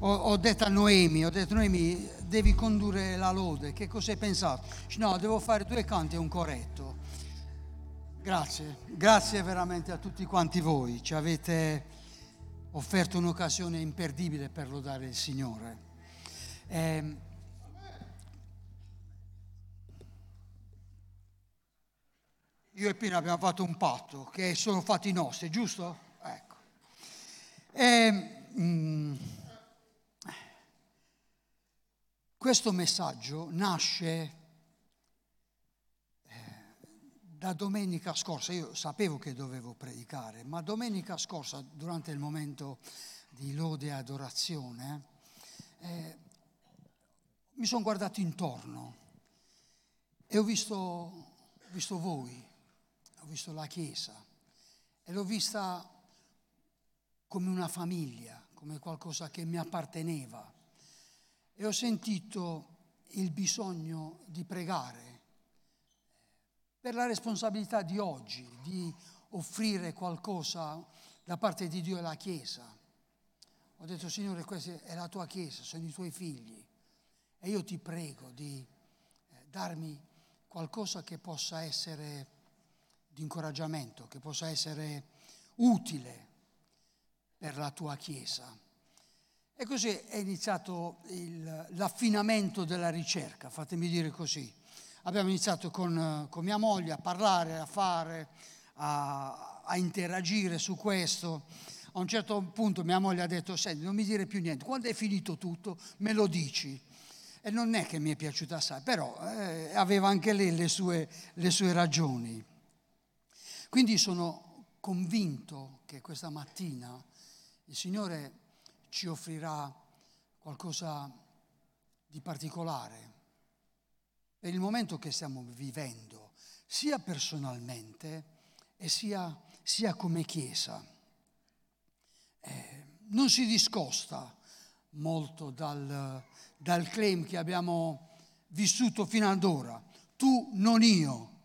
ho, ho detto a Noemi, ho detto Noemi, devi condurre la lode, che cosa hai pensato? No, devo fare due canti e un corretto. Grazie, grazie veramente a tutti quanti voi, ci avete offerto un'occasione imperdibile per lodare il Signore. Eh, io e Pino abbiamo fatto un patto che sono fatti nostri, giusto? Ecco. E, mm, questo messaggio nasce eh, da domenica scorsa, io sapevo che dovevo predicare, ma domenica scorsa, durante il momento di lode e adorazione, eh, mi sono guardato intorno e ho visto, ho visto voi, ho visto la Chiesa e l'ho vista come una famiglia, come qualcosa che mi apparteneva e ho sentito il bisogno di pregare per la responsabilità di oggi, di offrire qualcosa da parte di Dio alla Chiesa. Ho detto, Signore, questa è la tua Chiesa, sono i tuoi figli e io ti prego di eh, darmi qualcosa che possa essere di incoraggiamento, che possa essere utile per la tua Chiesa. E così è iniziato il, l'affinamento della ricerca, fatemi dire così. Abbiamo iniziato con, con mia moglie a parlare, a fare, a, a, interagire su questo. A un certo punto mia moglie ha detto, senti, non mi dire più niente, quando è finito tutto me lo dici. E non è che mi è piaciuta assai, però eh, aveva anche lei le sue, le sue ragioni. Quindi sono convinto che questa mattina il Signore ci offrirà qualcosa di particolare per il momento che stiamo vivendo, sia personalmente e sia, sia come Chiesa. Eh, non si discosta molto dal, dal claim che abbiamo vissuto fino ad ora. Tu, non io.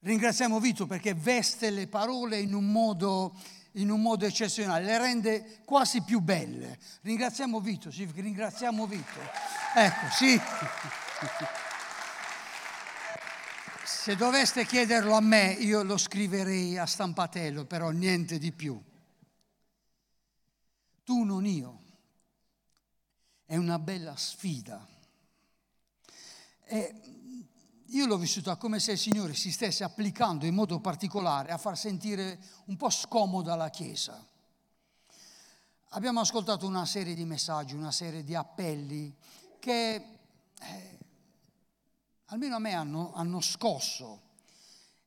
Ringraziamo Vito perché veste le parole in un modo in un modo eccezionale, le rende quasi più belle. Ringraziamo Vito, sì, ringraziamo Vito. Ecco, sì. Se doveste chiederlo a me, io lo scriverei a stampatello, però niente di più. Tu non io. È una bella sfida. E io l'ho vissuta come se il Signore si stesse applicando in modo particolare a far sentire un po' scomoda la Chiesa. Abbiamo ascoltato una serie di messaggi, una serie di appelli che eh, almeno a me hanno, hanno, scosso.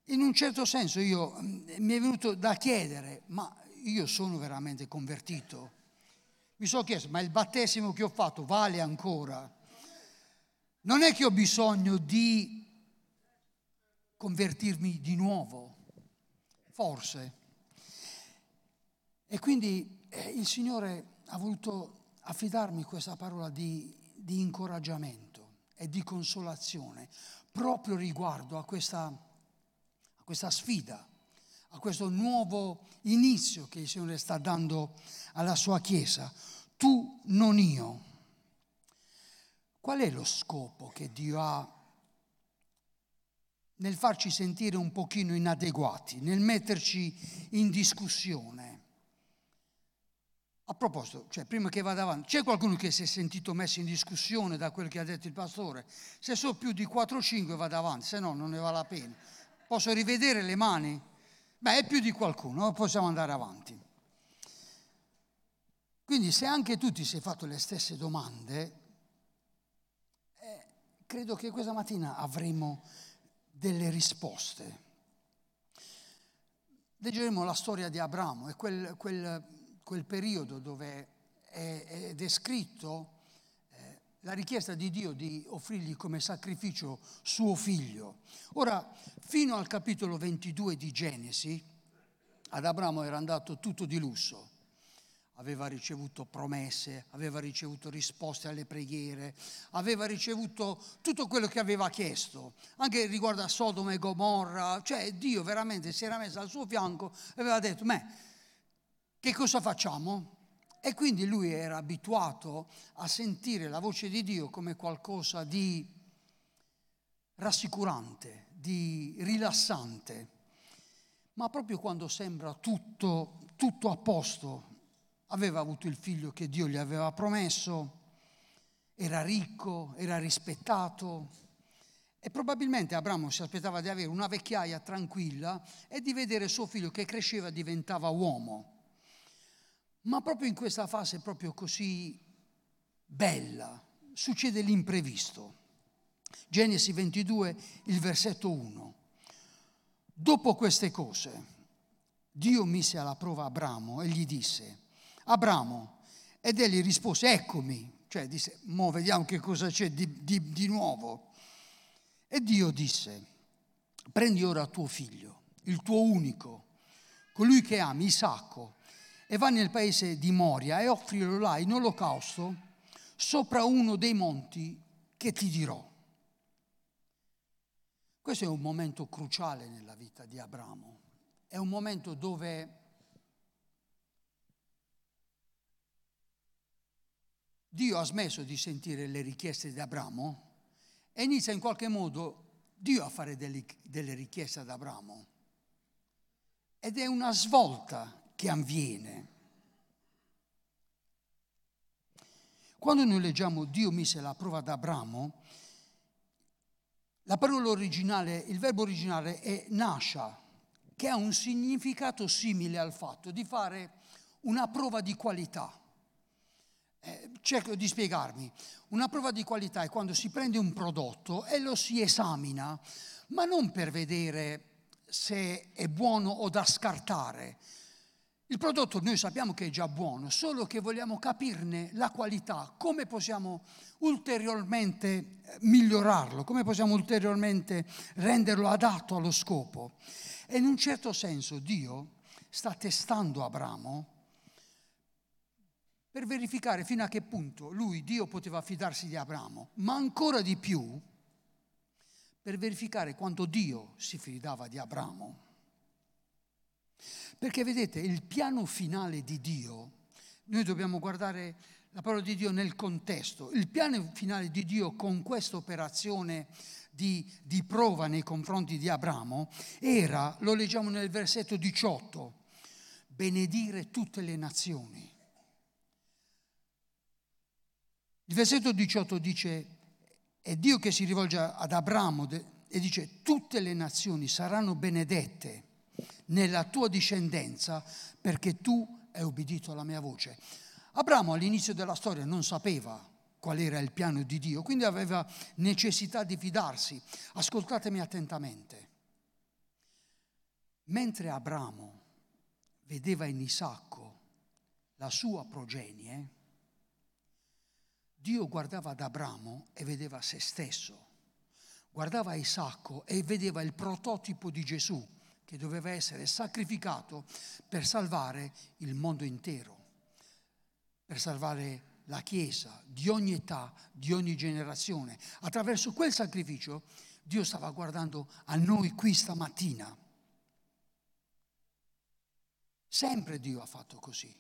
In un certo senso io, mm, mi è venuto da chiedere, ma io sono veramente convertito? Mi sono chiesto, ma il battesimo che ho fatto vale ancora? Non è che ho bisogno di convertirmi di nuovo, forse. E quindi eh, il Signore ha voluto affidarmi questa parola di, di incoraggiamento e di consolazione proprio riguardo a questa, a questa sfida, a questo nuovo inizio che il Signore sta dando alla sua Chiesa. Tu, non io. Qual è lo scopo che Dio ha nel farci sentire un pochino inadeguati, nel metterci in discussione. A proposito, cioè, prima che vada avanti, c'è qualcuno che si è sentito messo in discussione da quel che ha detto il pastore? Se so più di 4 o 5 vado avanti, se no non ne vale la pena. Posso rivedere le mani? Beh, è più di qualcuno, possiamo andare avanti. Quindi se anche tu ti sei fatto le stesse domande, eh, credo che questa mattina avremo delle risposte. Leggeremo la storia di Abramo e quel, quel, quel periodo dove è, è descritto eh, la richiesta di Dio di offrirgli come sacrificio suo figlio. Ora, fino al capitolo 22 di Genesi, ad Abramo era andato tutto di lusso aveva ricevuto promesse, aveva ricevuto risposte alle preghiere, aveva ricevuto tutto quello che aveva chiesto, anche riguardo a Sodoma e Gomorra, cioè Dio veramente si era messo al suo fianco e aveva detto, ma che cosa facciamo? E quindi lui era abituato a sentire la voce di Dio come qualcosa di rassicurante, di rilassante. Ma proprio quando sembra tutto, tutto a posto, aveva avuto il figlio che Dio gli aveva promesso, era ricco, era rispettato e probabilmente Abramo si aspettava di avere una vecchiaia tranquilla e di vedere suo figlio che cresceva e diventava uomo. Ma proprio in questa fase proprio così bella succede l'imprevisto. Genesi 22, il versetto 1. Dopo queste cose, Dio mise alla prova Abramo e gli disse, Abramo, ed egli rispose, eccomi, cioè disse, mo vediamo che cosa c'è di, di, di nuovo. E Dio disse, prendi ora tuo figlio, il tuo unico, colui che ami, Isacco, e va nel paese di Moria e offrilo là in olocausto sopra uno dei monti che ti dirò. Questo è un momento cruciale nella vita di Abramo. È un momento dove Dio ha smesso di sentire le richieste di Abramo e inizia in qualche modo Dio a fare delle, delle richieste ad Abramo. Ed è una svolta che avviene. Quando noi leggiamo Dio mise la prova ad Abramo, la parola originale, il verbo originale è nasha, che ha un significato simile al fatto di fare una prova di qualità. Eh, cerco di spiegarmi. Una prova di qualità è quando si prende un prodotto e lo si esamina, ma non per vedere se è buono o da scartare, il prodotto noi sappiamo che è già buono, solo che vogliamo capirne la qualità, come possiamo ulteriormente eh, migliorarlo, come possiamo ulteriormente renderlo adatto allo scopo. E in un certo senso Dio sta testando Abramo per verificare fino a che punto lui, Dio, poteva fidarsi di Abramo, ma ancora di più per verificare quanto Dio si fidava di Abramo. Perché vedete, il piano finale di Dio, noi dobbiamo guardare la parola di Dio nel contesto. Il piano finale di Dio con questa operazione di, di prova nei confronti di Abramo era, lo leggiamo nel versetto 18, benedire tutte le nazioni. Il versetto 18 dice, è Dio che si rivolge ad Abramo e dice, tutte le nazioni saranno benedette nella tua discendenza perché tu hai obbedito alla mia voce. Abramo all'inizio della storia non sapeva qual era il piano di Dio, quindi aveva necessità di fidarsi. Ascoltatemi attentamente. Mentre Abramo vedeva in Isacco la sua progenie, Dio guardava ad Abramo e vedeva se stesso. Guardava Isacco e vedeva il prototipo di Gesù che doveva essere sacrificato per salvare il mondo intero, per salvare la Chiesa di ogni età, di ogni generazione. Attraverso quel sacrificio Dio stava guardando a noi qui stamattina. Sempre Dio ha fatto così.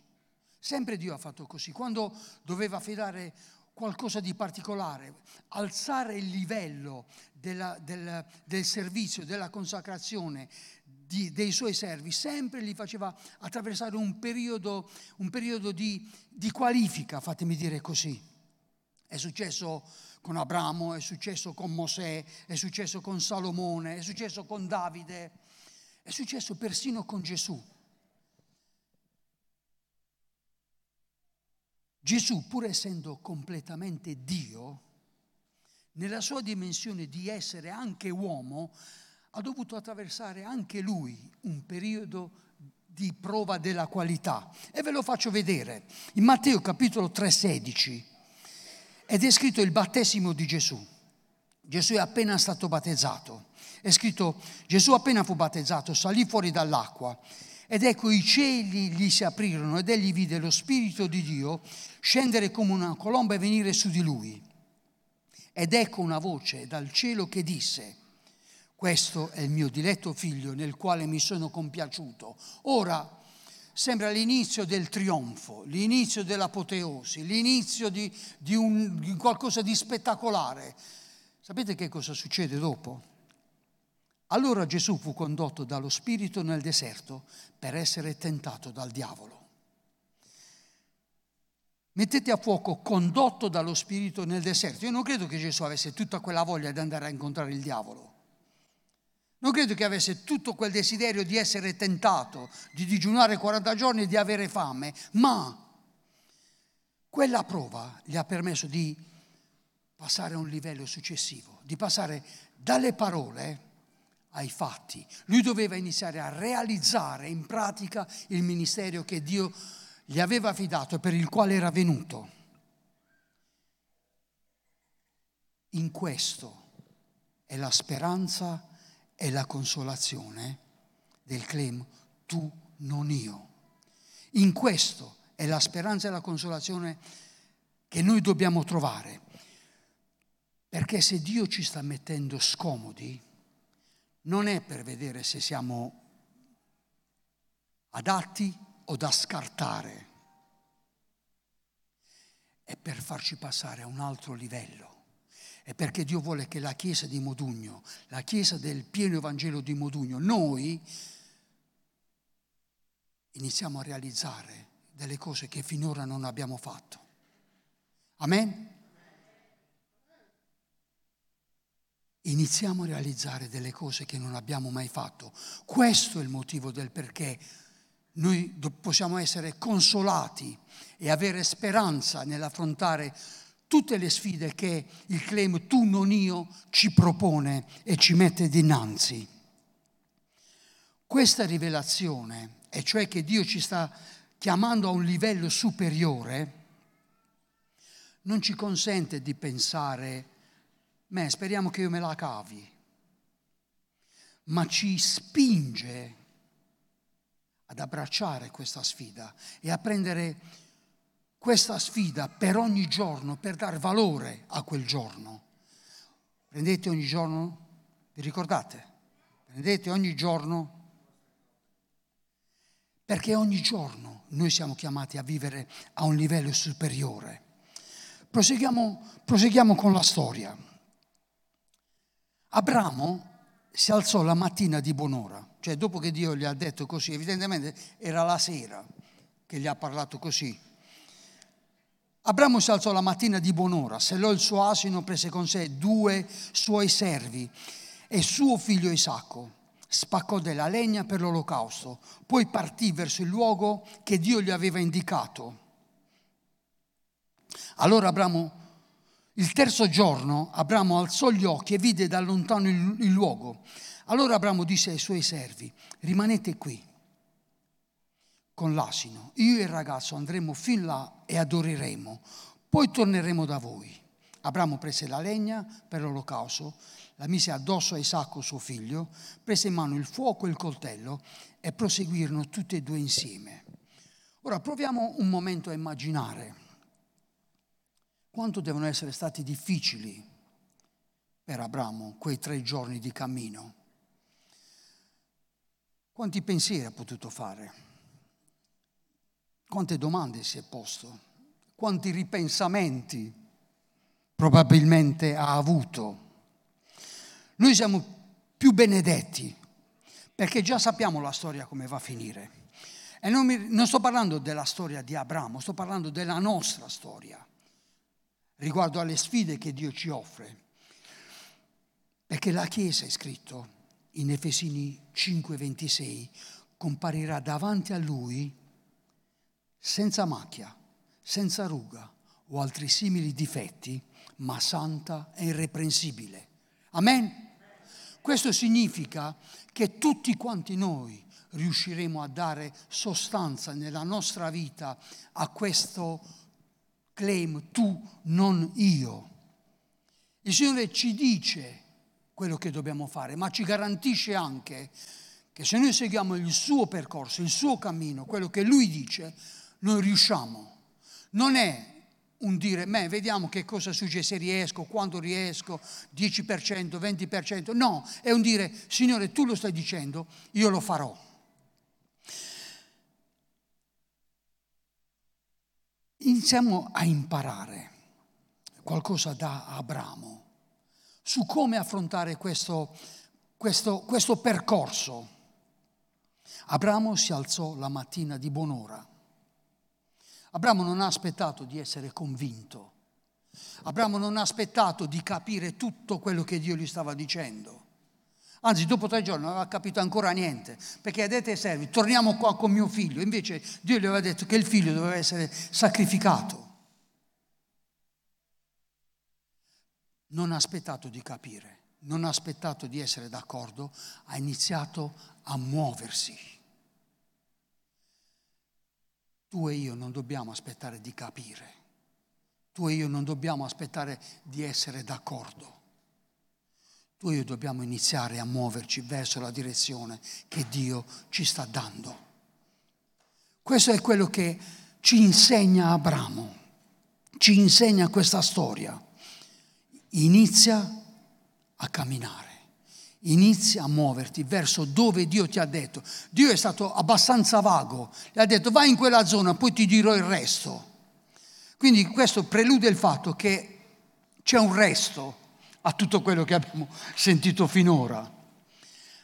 Sempre Dio ha fatto così. Quando doveva affidare qualcosa di particolare, alzare il livello della, del, del servizio, della consacrazione, di, dei suoi servi, sempre li faceva attraversare un periodo, un periodo di, di qualifica, fatemi dire così. È successo con Abramo, è successo con Mosè, è successo con Salomone, è successo con Davide, è successo persino con Gesù. Gesù, pur essendo completamente Dio, nella sua dimensione di essere anche uomo, ha dovuto attraversare anche lui un periodo di prova della qualità. E ve lo faccio vedere. In Matteo capitolo 3,16 è descritto il battesimo di Gesù. Gesù è appena stato battezzato. È scritto, Gesù appena fu battezzato, salì fuori dall'acqua ed ecco i cieli gli si aprirono ed egli vide lo Spirito di Dio scendere come una colomba e venire su di lui. Ed ecco una voce dal cielo che disse, questo è il mio diletto figlio nel quale mi sono compiaciuto. Ora, sembra l'inizio del trionfo, l'inizio dell'apoteosi, l'inizio di, di, un, di qualcosa di spettacolare. Sapete che cosa succede dopo? Allora Gesù fu condotto dallo Spirito nel deserto per essere tentato dal diavolo. Mettete a fuoco condotto dallo Spirito nel deserto. Io non credo che Gesù avesse tutta quella voglia di andare a incontrare il diavolo. Non credo che avesse tutto quel desiderio di essere tentato, di digiunare 40 giorni e di avere fame, ma quella prova gli ha permesso di passare a un livello successivo, di passare dalle parole ai fatti. Lui doveva iniziare a realizzare in pratica il ministero che Dio gli aveva affidato e per il quale era venuto. In questo è la speranza e la consolazione del claim tu, non io. In questo è la speranza e la consolazione che noi dobbiamo trovare. Perché se Dio ci sta mettendo scomodi, non è per vedere se siamo adatti o da scartare, è per farci passare a un altro livello. È perché Dio vuole che la Chiesa di Modugno, la Chiesa del pieno Evangelo di Modugno, noi iniziamo a realizzare delle cose che finora non abbiamo fatto. Amen? Iniziamo a realizzare delle cose che non abbiamo mai fatto. Questo è il motivo del perché noi possiamo essere consolati e avere speranza nell'affrontare tutte le sfide che il claim tu non io ci propone e ci mette dinanzi. Questa rivelazione, e cioè che Dio ci sta chiamando a un livello superiore, non ci consente di pensare Beh, speriamo che io me la cavi, ma ci spinge ad abbracciare questa sfida e a prendere questa sfida per ogni giorno, per dar valore a quel giorno. Prendete ogni giorno, vi ricordate? Prendete ogni giorno, perché ogni giorno noi siamo chiamati a vivere a un livello superiore. Proseguiamo, proseguiamo con la storia. Abramo si alzò la mattina di buon'ora, cioè dopo che Dio gli ha detto così, evidentemente era la sera che gli ha parlato così. Abramo si alzò la mattina di buon'ora, sellò il suo asino, prese con sé due suoi servi e suo figlio Isacco, spaccò della legna per l'olocausto, poi partì verso il luogo che Dio gli aveva indicato. Allora Abramo il terzo giorno Abramo alzò gli occhi e vide da lontano il, il luogo. Allora Abramo disse ai suoi servi, rimanete qui con l'asino, io e il ragazzo andremo fin là e adoreremo, poi torneremo da voi. Abramo prese la legna per l'olocausto, la mise addosso a Isacco suo figlio, prese in mano il fuoco e il coltello e proseguirono tutti e due insieme. Ora proviamo un momento a immaginare quanto devono essere stati difficili per Abramo quei tre giorni di cammino. Quanti pensieri ha potuto fare? Quante domande si è posto? Quanti ripensamenti probabilmente ha avuto? Noi siamo più benedetti perché già sappiamo la storia come va a finire. E non, mi, non sto parlando della storia di Abramo, sto parlando della nostra storia riguardo alle sfide che Dio ci offre. Perché la Chiesa, è scritto in Efesini 5:26, comparirà davanti a Lui senza macchia, senza ruga o altri simili difetti, ma santa e irreprensibile. Amen? Questo significa che tutti quanti noi riusciremo a dare sostanza nella nostra vita a questo claim tu, non io. Il Signore ci dice quello che dobbiamo fare, ma ci garantisce anche che se noi seguiamo il suo percorso, il suo cammino, quello che Lui dice, noi riusciamo. Non è un dire, beh, vediamo che cosa succede, se riesco, quando riesco, 10%, 20%. No, è un dire, Signore, tu lo stai dicendo, io lo farò. Iniziamo a imparare qualcosa da Abramo su come affrontare questo, questo, questo percorso. Abramo si alzò la mattina di buon'ora. Abramo non ha aspettato di essere convinto. Abramo non ha aspettato di capire tutto quello che Dio gli stava dicendo. Anzi, dopo tre giorni non aveva capito ancora niente, perché ha detto ai servi, torniamo qua con mio figlio. Invece Dio gli aveva detto che il figlio doveva essere sacrificato. Non ha aspettato di capire, non ha aspettato di essere d'accordo, ha iniziato a muoversi. Tu e io non dobbiamo aspettare di capire, tu e io non dobbiamo aspettare di essere d'accordo. Tu e io dobbiamo iniziare a muoverci verso la direzione che Dio ci sta dando. Questo è quello che ci insegna Abramo, ci insegna questa storia. Inizia a camminare, inizia a muoverti verso dove Dio ti ha detto. Dio è stato abbastanza vago, gli ha detto vai in quella zona, poi ti dirò il resto. Quindi questo prelude il fatto che c'è un resto a tutto quello che abbiamo sentito finora,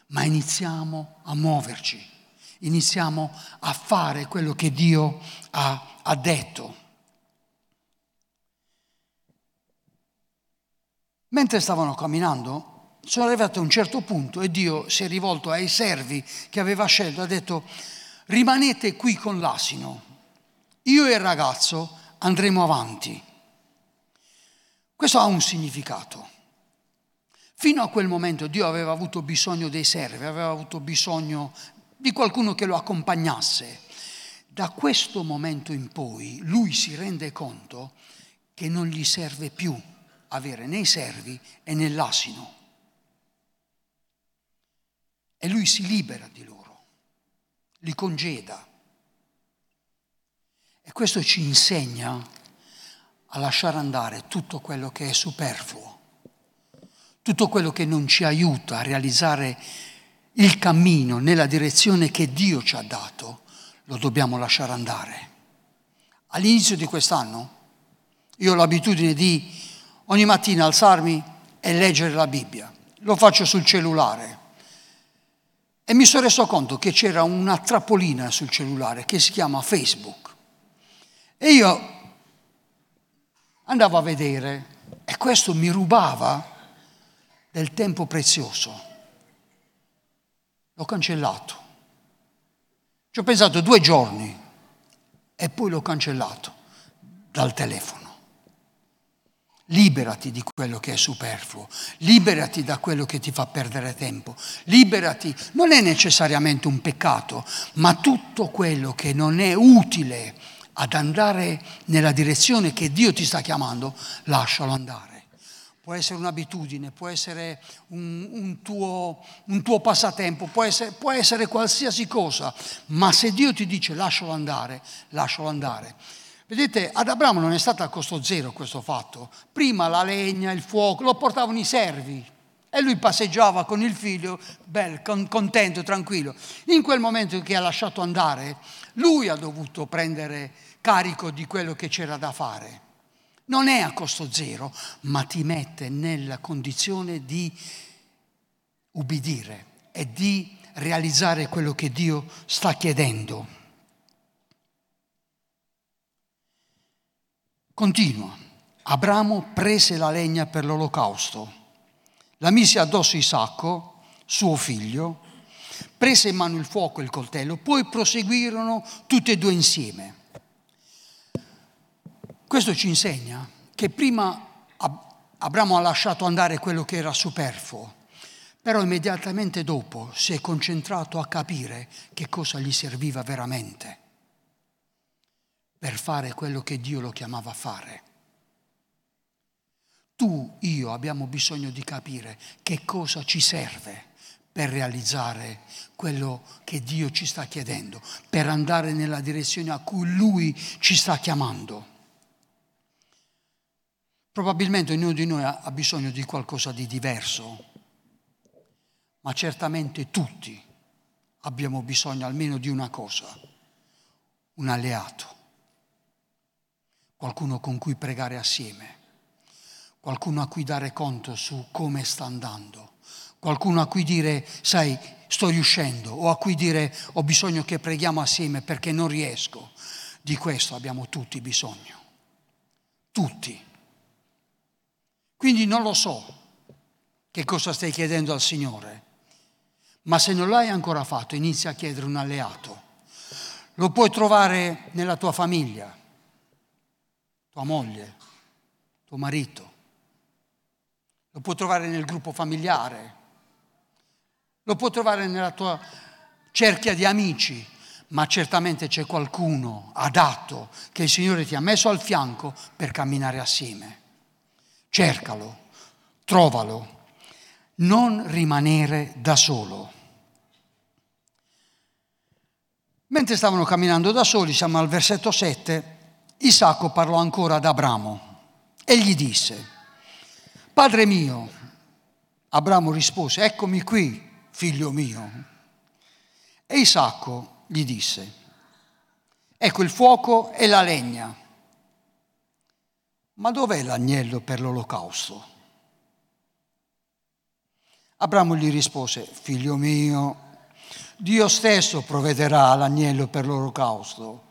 ma iniziamo a muoverci, iniziamo a fare quello che Dio ha, ha detto. Mentre stavano camminando, sono arrivati a un certo punto e Dio si è rivolto ai servi che aveva scelto, ha detto, rimanete qui con l'asino, io e il ragazzo andremo avanti. Questo ha un significato. Fino a quel momento Dio aveva avuto bisogno dei servi, aveva avuto bisogno di qualcuno che lo accompagnasse. Da questo momento in poi lui si rende conto che non gli serve più avere né i servi e l'asino. E lui si libera di loro, li congeda. E questo ci insegna a lasciare andare tutto quello che è superfluo tutto quello che non ci aiuta a realizzare il cammino nella direzione che Dio ci ha dato, lo dobbiamo lasciare andare. All'inizio di quest'anno io ho l'abitudine di ogni mattina alzarmi e leggere la Bibbia. Lo faccio sul cellulare. E mi sono reso conto che c'era una trappolina sul cellulare che si chiama Facebook. E io andavo a vedere e questo mi rubava del tempo prezioso. L'ho cancellato. Ci ho pensato due giorni e poi l'ho cancellato dal telefono. Liberati di quello che è superfluo, liberati da quello che ti fa perdere tempo, liberati, non è necessariamente un peccato, ma tutto quello che non è utile ad andare nella direzione che Dio ti sta chiamando, lascialo andare può essere un'abitudine, può essere un, un, tuo, un tuo, passatempo, può essere, può essere qualsiasi cosa, ma se Dio ti dice lascialo andare, lascialo andare. Vedete, ad Abramo non è stato a costo zero questo fatto. Prima la legna, il fuoco, lo portavano i servi e lui passeggiava con il figlio, bel, contento, tranquillo. In quel momento che ha lasciato andare, lui ha dovuto prendere carico di quello che c'era da fare non è a costo zero, ma ti mette nella condizione di ubbidire e di realizzare quello che Dio sta chiedendo. Continua. Abramo prese la legna per l'olocausto, la mise addosso Isacco, suo figlio, prese in mano il fuoco e il coltello, poi proseguirono tutti e due insieme. Questo ci insegna che prima Abramo ha lasciato andare quello che era superfluo, però immediatamente dopo si è concentrato a capire che cosa gli serviva veramente per fare quello che Dio lo chiamava a fare. Tu, io abbiamo bisogno di capire che cosa ci serve per realizzare quello che Dio ci sta chiedendo, per andare nella direzione a cui Lui ci sta chiamando. Probabilmente ognuno di noi ha bisogno di qualcosa di diverso, ma certamente tutti abbiamo bisogno almeno di una cosa, un alleato. qualcuno con cui pregare assieme, qualcuno a cui dare conto su come sta andando, qualcuno a cui dire, sai, sto riuscendo, o a cui dire ho bisogno che preghiamo assieme perché non riesco. Di questo abbiamo tutti bisogno. Tutti. Quindi non lo so che cosa stai chiedendo al Signore, ma se non l'hai ancora fatto inizia a chiedere un alleato. Lo puoi trovare nella tua famiglia, tua moglie, tuo marito, lo puoi trovare nel gruppo familiare, lo puoi trovare nella tua cerchia di amici, ma certamente c'è qualcuno adatto che il Signore ti ha messo al fianco per camminare assieme. Cercalo, trovalo, non rimanere da solo. Mentre stavano camminando da soli, siamo al versetto 7, Isacco parlò ancora ad Abramo e gli disse, Padre mio, Abramo rispose, eccomi qui, figlio mio. E Isacco gli disse, ecco il fuoco e la legna, ma dov'è l'agnello per l'olocausto? Abramo gli rispose, figlio mio, Dio stesso provvederà l'agnello per l'olocausto.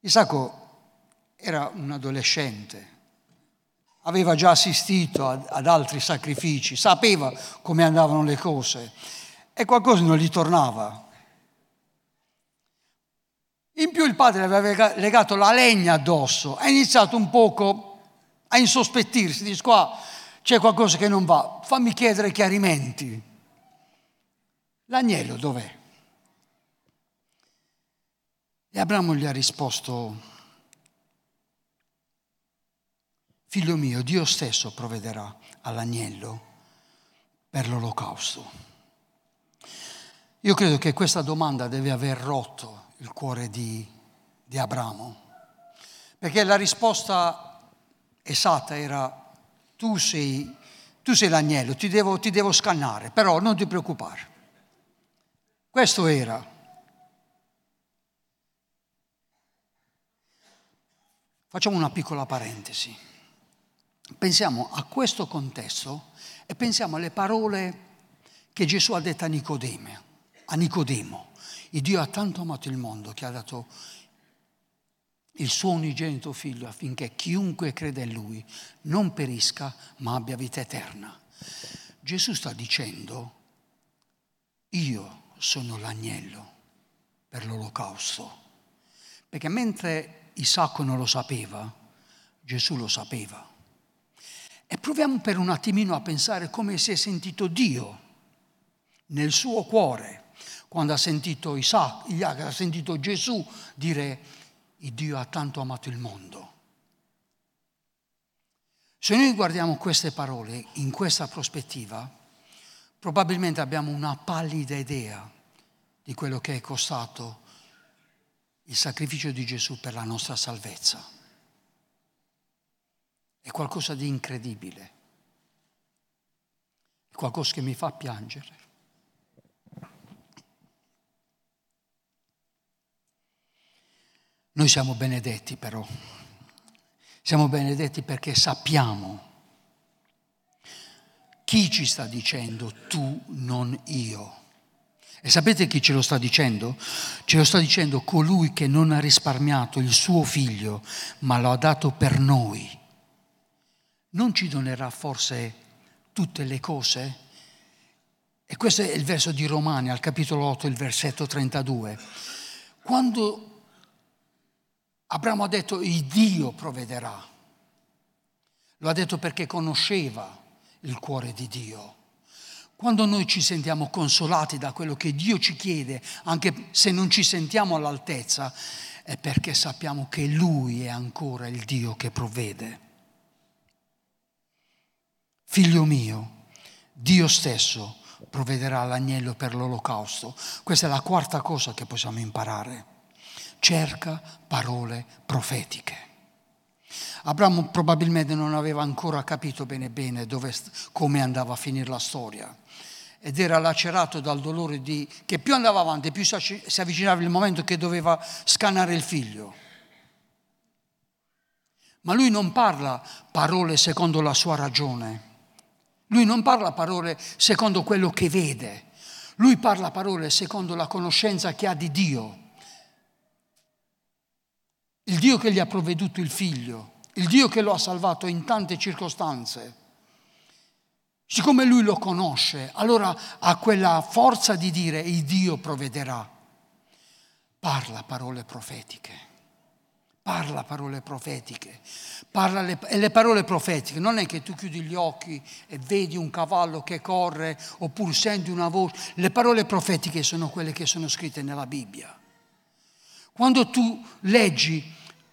Isacco era un adolescente, aveva già assistito ad, altri sacrifici, sapeva come andavano le cose e qualcosa non gli tornava. In più il padre aveva legato la legna addosso, ha iniziato un poco a insospettirsi, dice qua c'è qualcosa che non va, fammi chiedere chiarimenti. L'agnello dov'è? E Abramo gli ha risposto, figlio mio, Dio stesso provvederà all'agnello per l'olocausto. Io credo che questa domanda deve aver rotto il cuore di, di Abramo, perché la risposta esatta era tu sei, tu sei l'agnello, ti devo, ti devo scannare, però non ti preoccupare. Questo era. Facciamo una piccola parentesi. Pensiamo a questo contesto e pensiamo alle parole che Gesù ha detto a Nicodemo. A Nicodemo. Il Dio ha tanto amato il mondo che ha dato il suo unigenito figlio affinché chiunque crede in lui non perisca ma abbia vita eterna. Gesù sta dicendo, io sono l'agnello per l'olocausto. Perché mentre Isacco non lo sapeva, Gesù lo sapeva. E proviamo per un attimino a pensare come si è sentito Dio nel suo cuore quando ha sentito Isacco, ha sentito Gesù dire il Dio ha tanto amato il mondo. Se noi guardiamo queste parole in questa prospettiva, probabilmente abbiamo una pallida idea di quello che è costato il sacrificio di Gesù per la nostra salvezza. È qualcosa di incredibile, è qualcosa che mi fa piangere. Noi siamo benedetti però, siamo benedetti perché sappiamo chi ci sta dicendo tu, non io. E sapete chi ce lo sta dicendo? Ce lo sta dicendo colui che non ha risparmiato il suo figlio, ma lo ha dato per noi. Non ci donerà forse tutte le cose? E questo è il verso di Romani, al capitolo 8, il versetto 32. Quando Abramo ha detto il Dio provvederà. Lo ha detto perché conosceva il cuore di Dio. Quando noi ci sentiamo consolati da quello che Dio ci chiede, anche se non ci sentiamo all'altezza, è perché sappiamo che Lui è ancora il Dio che provvede. Figlio mio, Dio stesso provvederà l'agnello per l'olocausto. Questa è la quarta cosa che possiamo imparare cerca parole profetiche. Abramo probabilmente non aveva ancora capito bene bene dove, come andava a finire la storia ed era lacerato dal dolore di, che più andava avanti, più si avvicinava il momento che doveva scannare il figlio. Ma lui non parla parole secondo la sua ragione, lui non parla parole secondo quello che vede, lui parla parole secondo la conoscenza che ha di Dio. Il Dio che gli ha provveduto il figlio, il Dio che lo ha salvato in tante circostanze. Siccome lui lo conosce, allora ha quella forza di dire il Dio provvederà. Parla parole profetiche. Parla parole profetiche. Parla le, e le parole profetiche non è che tu chiudi gli occhi e vedi un cavallo che corre oppure senti una voce. Le parole profetiche sono quelle che sono scritte nella Bibbia. Quando tu leggi,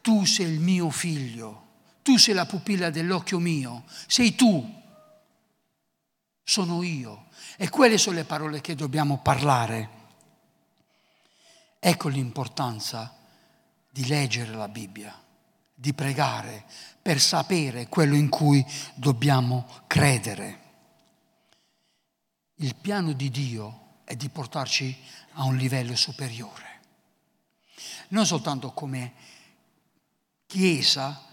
tu sei il mio figlio, tu sei la pupilla dell'occhio mio, sei tu sono io. E quelle sono le parole che dobbiamo parlare. Ecco l'importanza di leggere la Bibbia, di pregare per sapere quello in cui dobbiamo credere. Il piano di Dio è di portarci a un livello superiore. Non soltanto come Chiesa,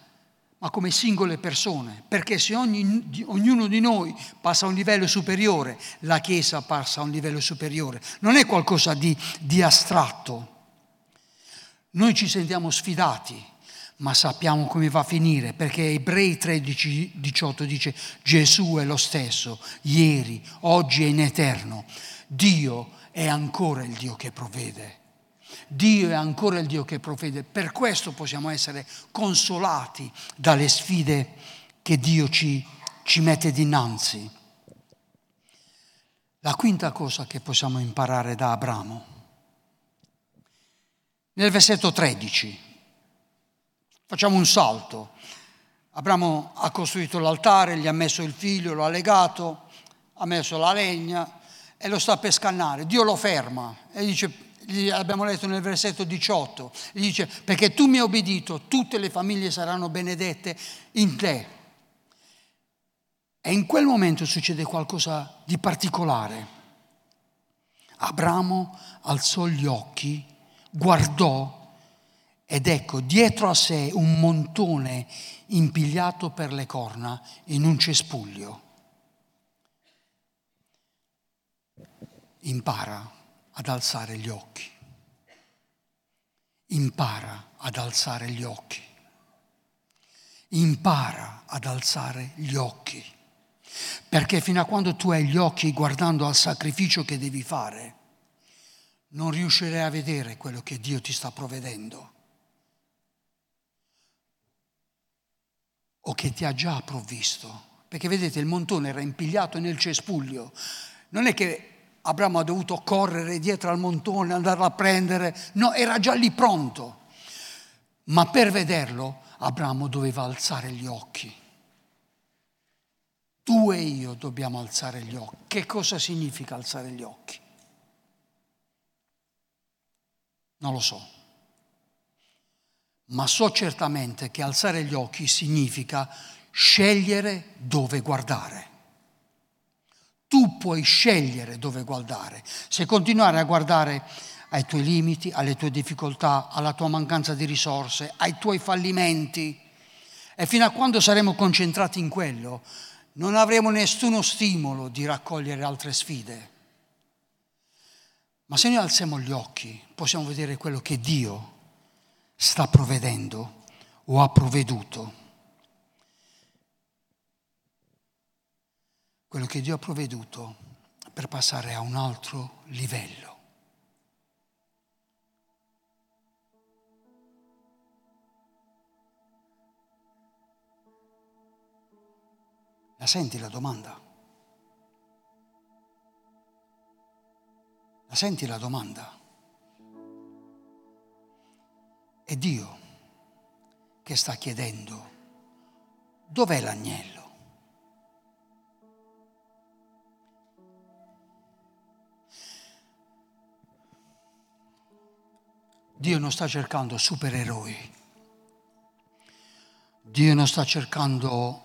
ma come singole persone, perché se ogni, ognuno di noi passa a un livello superiore, la Chiesa passa a un livello superiore. Non è qualcosa di, di astratto. Noi ci sentiamo sfidati, ma sappiamo come va a finire, perché Ebrei 13, 18 dice Gesù è lo stesso, ieri, oggi e in eterno. Dio è ancora il Dio che provvede. Dio è ancora il Dio che provvede. Per questo possiamo essere consolati dalle sfide che Dio ci, ci mette dinanzi. La quinta cosa che possiamo imparare da Abramo. Nel versetto 13, facciamo un salto. Abramo ha costruito l'altare, gli ha messo il figlio, lo ha legato, ha messo la legna e lo sta per scannare. Dio lo ferma e dice abbiamo letto nel versetto 18, gli dice perché tu mi hai obbedito, tutte le famiglie saranno benedette in te. E in quel momento succede qualcosa di particolare. Abramo alzò gli occhi, guardò ed ecco dietro a sé un montone impigliato per le corna in un cespuglio. Impara ad alzare gli occhi. Impara ad alzare gli occhi. Impara ad alzare gli occhi. Perché fino a quando tu hai gli occhi guardando al sacrificio che devi fare, non riuscirai a vedere quello che Dio ti sta provvedendo. O che ti ha già provvisto. Perché vedete, il montone era impigliato nel cespuglio. Non è che Abramo ha dovuto correre dietro al montone, andarlo a prendere, no, era già lì pronto. Ma per vederlo Abramo doveva alzare gli occhi. Tu e io dobbiamo alzare gli occhi. Che cosa significa alzare gli occhi? Non lo so. Ma so certamente che alzare gli occhi significa scegliere dove guardare tu puoi scegliere dove guardare. Se continuare a guardare ai tuoi limiti, alle tue difficoltà, alla tua mancanza di risorse, ai tuoi fallimenti, e fino a quando saremo concentrati in quello, non avremo nessuno stimolo di raccogliere altre sfide. Ma se noi alziamo gli occhi, possiamo vedere quello che Dio sta provvedendo o ha provveduto. Quello che Dio ha provveduto per passare a un altro livello. La senti la domanda? La senti la domanda? È Dio che sta chiedendo dov'è l'agnello? Dio non sta cercando supereroi. Dio non sta cercando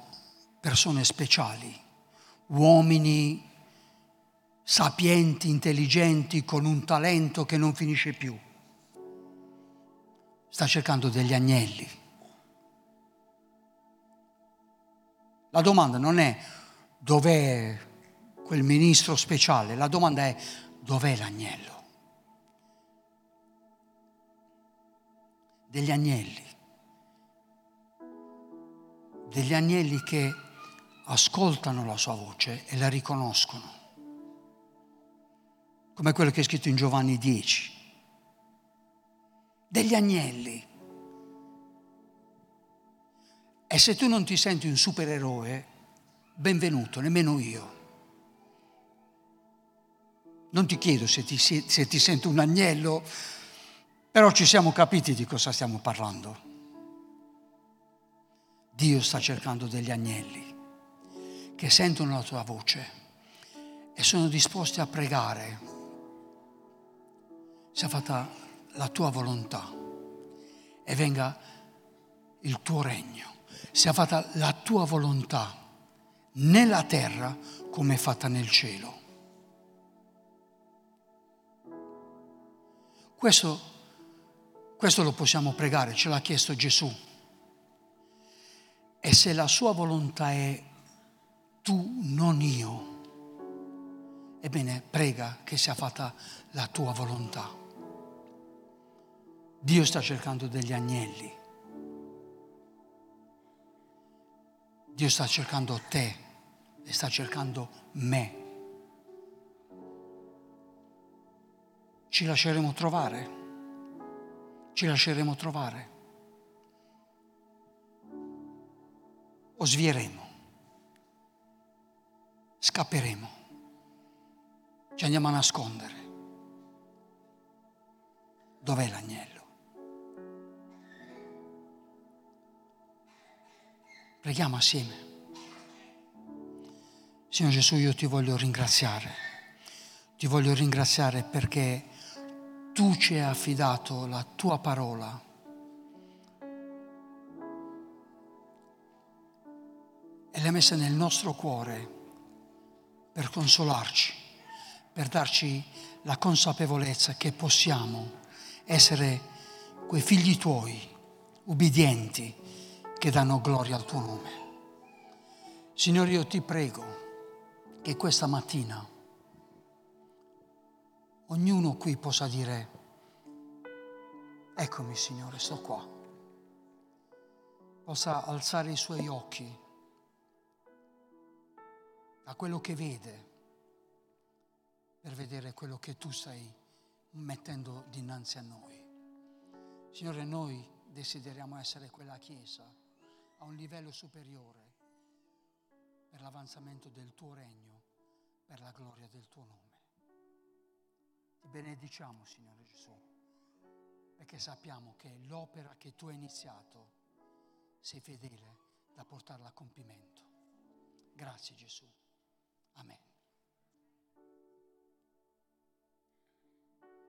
persone speciali, uomini sapienti, intelligenti, con un talento che non finisce più. Sta cercando degli agnelli. La domanda non è dov'è quel ministro speciale, la domanda è dov'è l'agnello? Degli agnelli. Degli agnelli che ascoltano la sua voce e la riconoscono come quello che è scritto in Giovanni 10, degli agnelli. E se tu non ti senti un supereroe, benvenuto, nemmeno io. Non ti chiedo se ti, se ti sento un agnello, però ci siamo capiti di cosa stiamo parlando. Dio sta cercando degli agnelli che sentono la tua voce e sono disposti a pregare sia fatta la tua volontà e venga il tuo regno, sia fatta la tua volontà nella terra come è fatta nel cielo. Questo, questo lo possiamo pregare, ce l'ha chiesto Gesù. E se la sua volontà è tu, non io, ebbene prega che sia fatta la tua volontà. Dio sta cercando degli agnelli. Dio sta cercando te e sta cercando me. Ci lasceremo trovare? Ci lasceremo trovare? O svieremo? Scapperemo? Ci andiamo a nascondere? Dov'è l'agnello? Preghiamo assieme. Signore Gesù, io ti voglio ringraziare. Ti voglio ringraziare perché tu ci hai affidato la tua parola. E l'hai messa nel nostro cuore per consolarci, per darci la consapevolezza che possiamo essere quei figli tuoi, ubbidienti, che danno gloria al tuo nome. Signore, io ti prego che questa mattina ognuno qui possa dire, eccomi Signore, sto qua. Possa alzare i suoi occhi a quello che vede per vedere quello che tu stai mettendo dinanzi a noi. Signore, noi desideriamo essere quella Chiesa a un livello superiore per l'avanzamento del tuo regno, per la gloria del tuo nome. Ti benediciamo, Signore Gesù, perché sappiamo che l'opera che tu hai iniziato sei fedele da portarla a compimento. Grazie Gesù. Amen.